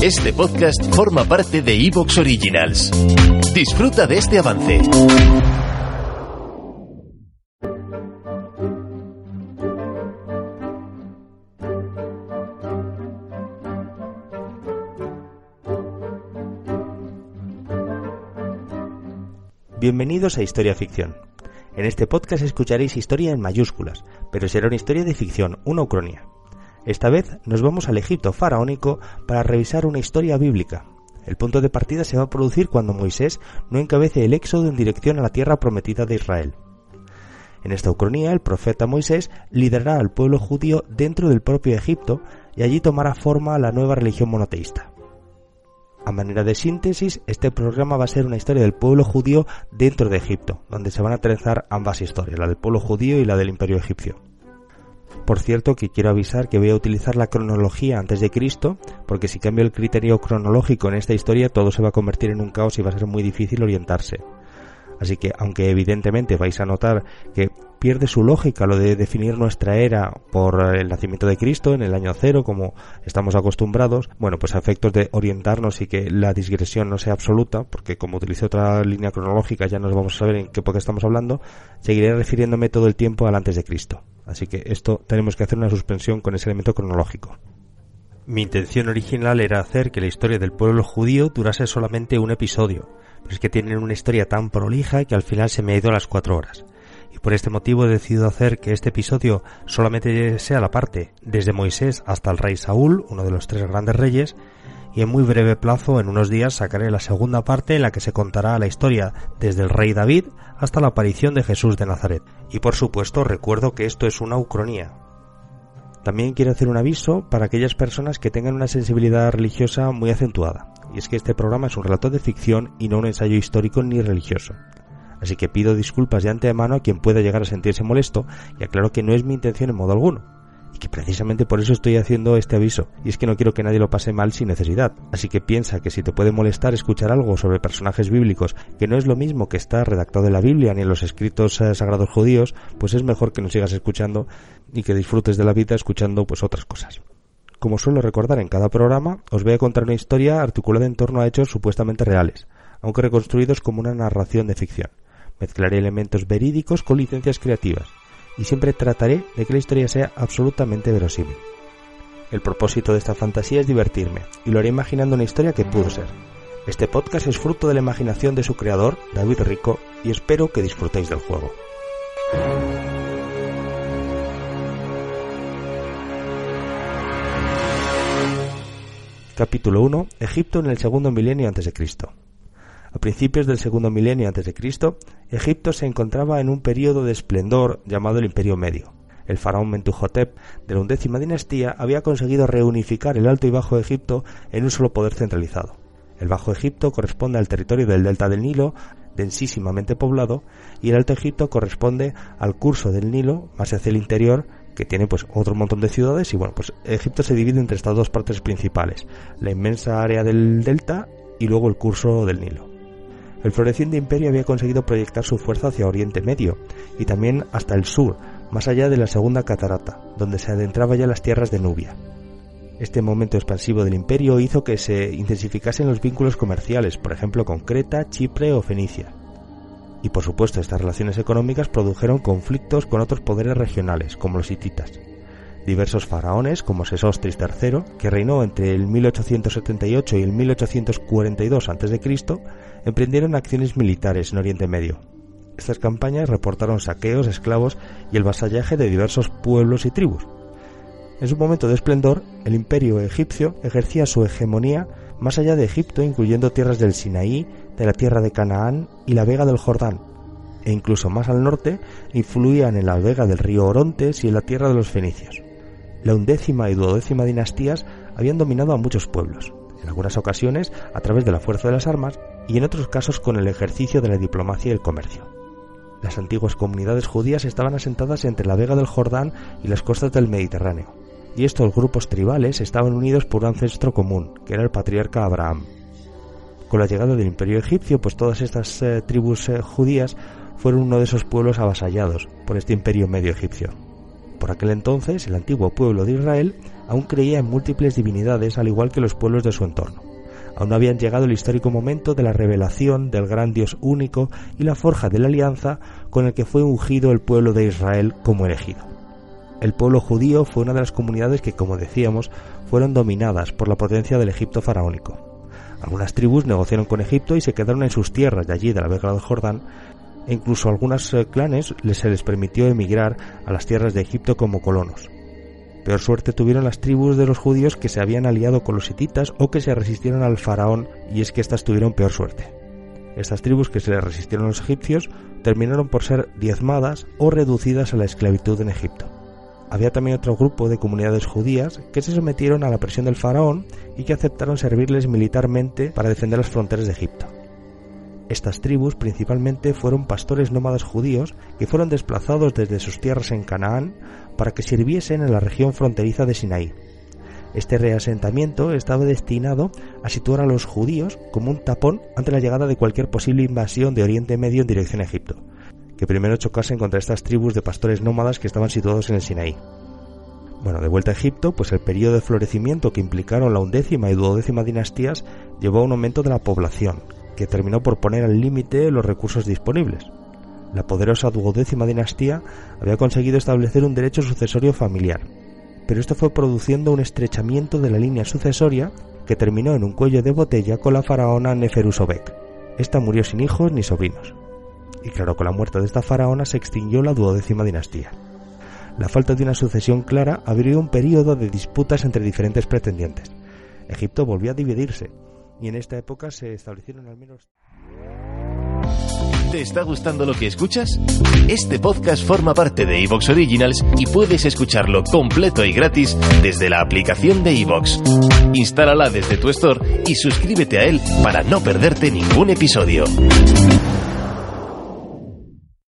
Este podcast forma parte de Evox Originals. Disfruta de este avance. Bienvenidos a Historia Ficción. En este podcast escucharéis historia en mayúsculas, pero será una historia de ficción, una ucronía. Esta vez nos vamos al Egipto faraónico para revisar una historia bíblica. El punto de partida se va a producir cuando Moisés no encabece el éxodo en dirección a la tierra prometida de Israel. En esta ucronía, el profeta Moisés liderará al pueblo judío dentro del propio Egipto y allí tomará forma la nueva religión monoteísta. A manera de síntesis, este programa va a ser una historia del pueblo judío dentro de Egipto, donde se van a trenzar ambas historias, la del pueblo judío y la del imperio egipcio. Por cierto que quiero avisar que voy a utilizar la cronología antes de Cristo, porque si cambio el criterio cronológico en esta historia todo se va a convertir en un caos y va a ser muy difícil orientarse. Así que, aunque evidentemente vais a notar que pierde su lógica lo de definir nuestra era por el nacimiento de Cristo en el año cero, como estamos acostumbrados, bueno, pues a efectos de orientarnos y que la digresión no sea absoluta, porque como utilicé otra línea cronológica ya nos vamos a saber en qué época estamos hablando, seguiré refiriéndome todo el tiempo al antes de Cristo. Así que esto tenemos que hacer una suspensión con ese elemento cronológico. Mi intención original era hacer que la historia del pueblo judío durase solamente un episodio, pero es que tienen una historia tan prolija que al final se me ha ido a las cuatro horas. Y por este motivo he decidido hacer que este episodio solamente sea la parte desde Moisés hasta el rey Saúl, uno de los tres grandes reyes, y en muy breve plazo, en unos días, sacaré la segunda parte en la que se contará la historia desde el rey David hasta la aparición de Jesús de Nazaret. Y por supuesto recuerdo que esto es una ucronía. También quiero hacer un aviso para aquellas personas que tengan una sensibilidad religiosa muy acentuada, y es que este programa es un relato de ficción y no un ensayo histórico ni religioso. Así que pido disculpas de antemano a quien pueda llegar a sentirse molesto y aclaro que no es mi intención en modo alguno que precisamente por eso estoy haciendo este aviso, y es que no quiero que nadie lo pase mal sin necesidad. Así que piensa que si te puede molestar escuchar algo sobre personajes bíblicos que no es lo mismo que está redactado en la Biblia ni en los escritos eh, sagrados judíos, pues es mejor que no sigas escuchando y que disfrutes de la vida escuchando pues otras cosas. Como suelo recordar en cada programa, os voy a contar una historia articulada en torno a hechos supuestamente reales, aunque reconstruidos como una narración de ficción. Mezclaré elementos verídicos con licencias creativas y siempre trataré de que la historia sea absolutamente verosímil. El propósito de esta fantasía es divertirme, y lo haré imaginando una historia que pudo ser. Este podcast es fruto de la imaginación de su creador, David Rico, y espero que disfrutéis del juego. Capítulo 1. Egipto en el segundo milenio antes de Cristo. A principios del segundo milenio antes de Cristo, Egipto se encontraba en un periodo de esplendor llamado el Imperio Medio. El faraón Mentuhotep de la undécima dinastía había conseguido reunificar el Alto y Bajo Egipto en un solo poder centralizado. El Bajo Egipto corresponde al territorio del delta del Nilo, densísimamente poblado, y el Alto Egipto corresponde al curso del Nilo, más hacia el interior, que tiene pues otro montón de ciudades y bueno, pues Egipto se divide entre estas dos partes principales, la inmensa área del delta y luego el curso del Nilo. El floreciente imperio había conseguido proyectar su fuerza hacia Oriente Medio y también hasta el sur, más allá de la segunda catarata, donde se adentraba ya las tierras de Nubia. Este momento expansivo del imperio hizo que se intensificasen los vínculos comerciales, por ejemplo con Creta, Chipre o Fenicia. Y por supuesto estas relaciones económicas produjeron conflictos con otros poderes regionales, como los hititas. Diversos faraones, como Sesostris III, que reinó entre el 1878 y el 1842 a.C., emprendieron acciones militares en Oriente Medio. Estas campañas reportaron saqueos, esclavos y el vasallaje de diversos pueblos y tribus. En su momento de esplendor, el imperio egipcio ejercía su hegemonía más allá de Egipto, incluyendo tierras del Sinaí, de la tierra de Canaán y la vega del Jordán, e incluso más al norte influían en la vega del río Orontes y en la tierra de los fenicios. La undécima y duodécima dinastías habían dominado a muchos pueblos, en algunas ocasiones a través de la fuerza de las armas y en otros casos con el ejercicio de la diplomacia y el comercio. Las antiguas comunidades judías estaban asentadas entre la vega del Jordán y las costas del Mediterráneo, y estos grupos tribales estaban unidos por un ancestro común, que era el patriarca Abraham. Con la llegada del imperio egipcio, pues todas estas eh, tribus eh, judías fueron uno de esos pueblos avasallados por este imperio medio egipcio. Por aquel entonces, el antiguo pueblo de Israel aún creía en múltiples divinidades al igual que los pueblos de su entorno. Aún no habían llegado el histórico momento de la revelación del gran Dios único y la forja de la alianza con el que fue ungido el pueblo de Israel como elegido. El pueblo judío fue una de las comunidades que, como decíamos, fueron dominadas por la potencia del Egipto faraónico. Algunas tribus negociaron con Egipto y se quedaron en sus tierras de allí, de la Vega del Jordán, e incluso a algunos eh, clanes se les permitió emigrar a las tierras de Egipto como colonos. Peor suerte tuvieron las tribus de los judíos que se habían aliado con los hititas o que se resistieron al faraón, y es que éstas tuvieron peor suerte. Estas tribus que se les resistieron a los egipcios terminaron por ser diezmadas o reducidas a la esclavitud en Egipto había también otro grupo de comunidades judías que se sometieron a la presión del faraón y que aceptaron servirles militarmente para defender las fronteras de Egipto. Estas tribus principalmente fueron pastores nómadas judíos que fueron desplazados desde sus tierras en Canaán para que sirviesen en la región fronteriza de Sinaí. Este reasentamiento estaba destinado a situar a los judíos como un tapón ante la llegada de cualquier posible invasión de Oriente Medio en dirección a Egipto, que primero chocasen contra estas tribus de pastores nómadas que estaban situados en el Sinaí. Bueno, de vuelta a Egipto, pues el periodo de florecimiento que implicaron la undécima y duodécima dinastías llevó a un aumento de la población, que terminó por poner al límite los recursos disponibles. La poderosa duodécima dinastía había conseguido establecer un derecho sucesorio familiar, pero esto fue produciendo un estrechamiento de la línea sucesoria que terminó en un cuello de botella con la faraona Neferusobek. Esta murió sin hijos ni sobrinos y claro, con la muerte de esta faraona se extinguió la duodécima dinastía. La falta de una sucesión clara abrió un periodo de disputas entre diferentes pretendientes. Egipto volvió a dividirse, y en esta época se establecieron al menos... ¿Te está gustando lo que escuchas? Este podcast forma parte de Evox Originals y puedes escucharlo completo y gratis desde la aplicación de Evox. Instálala desde tu store y suscríbete a él para no perderte ningún episodio.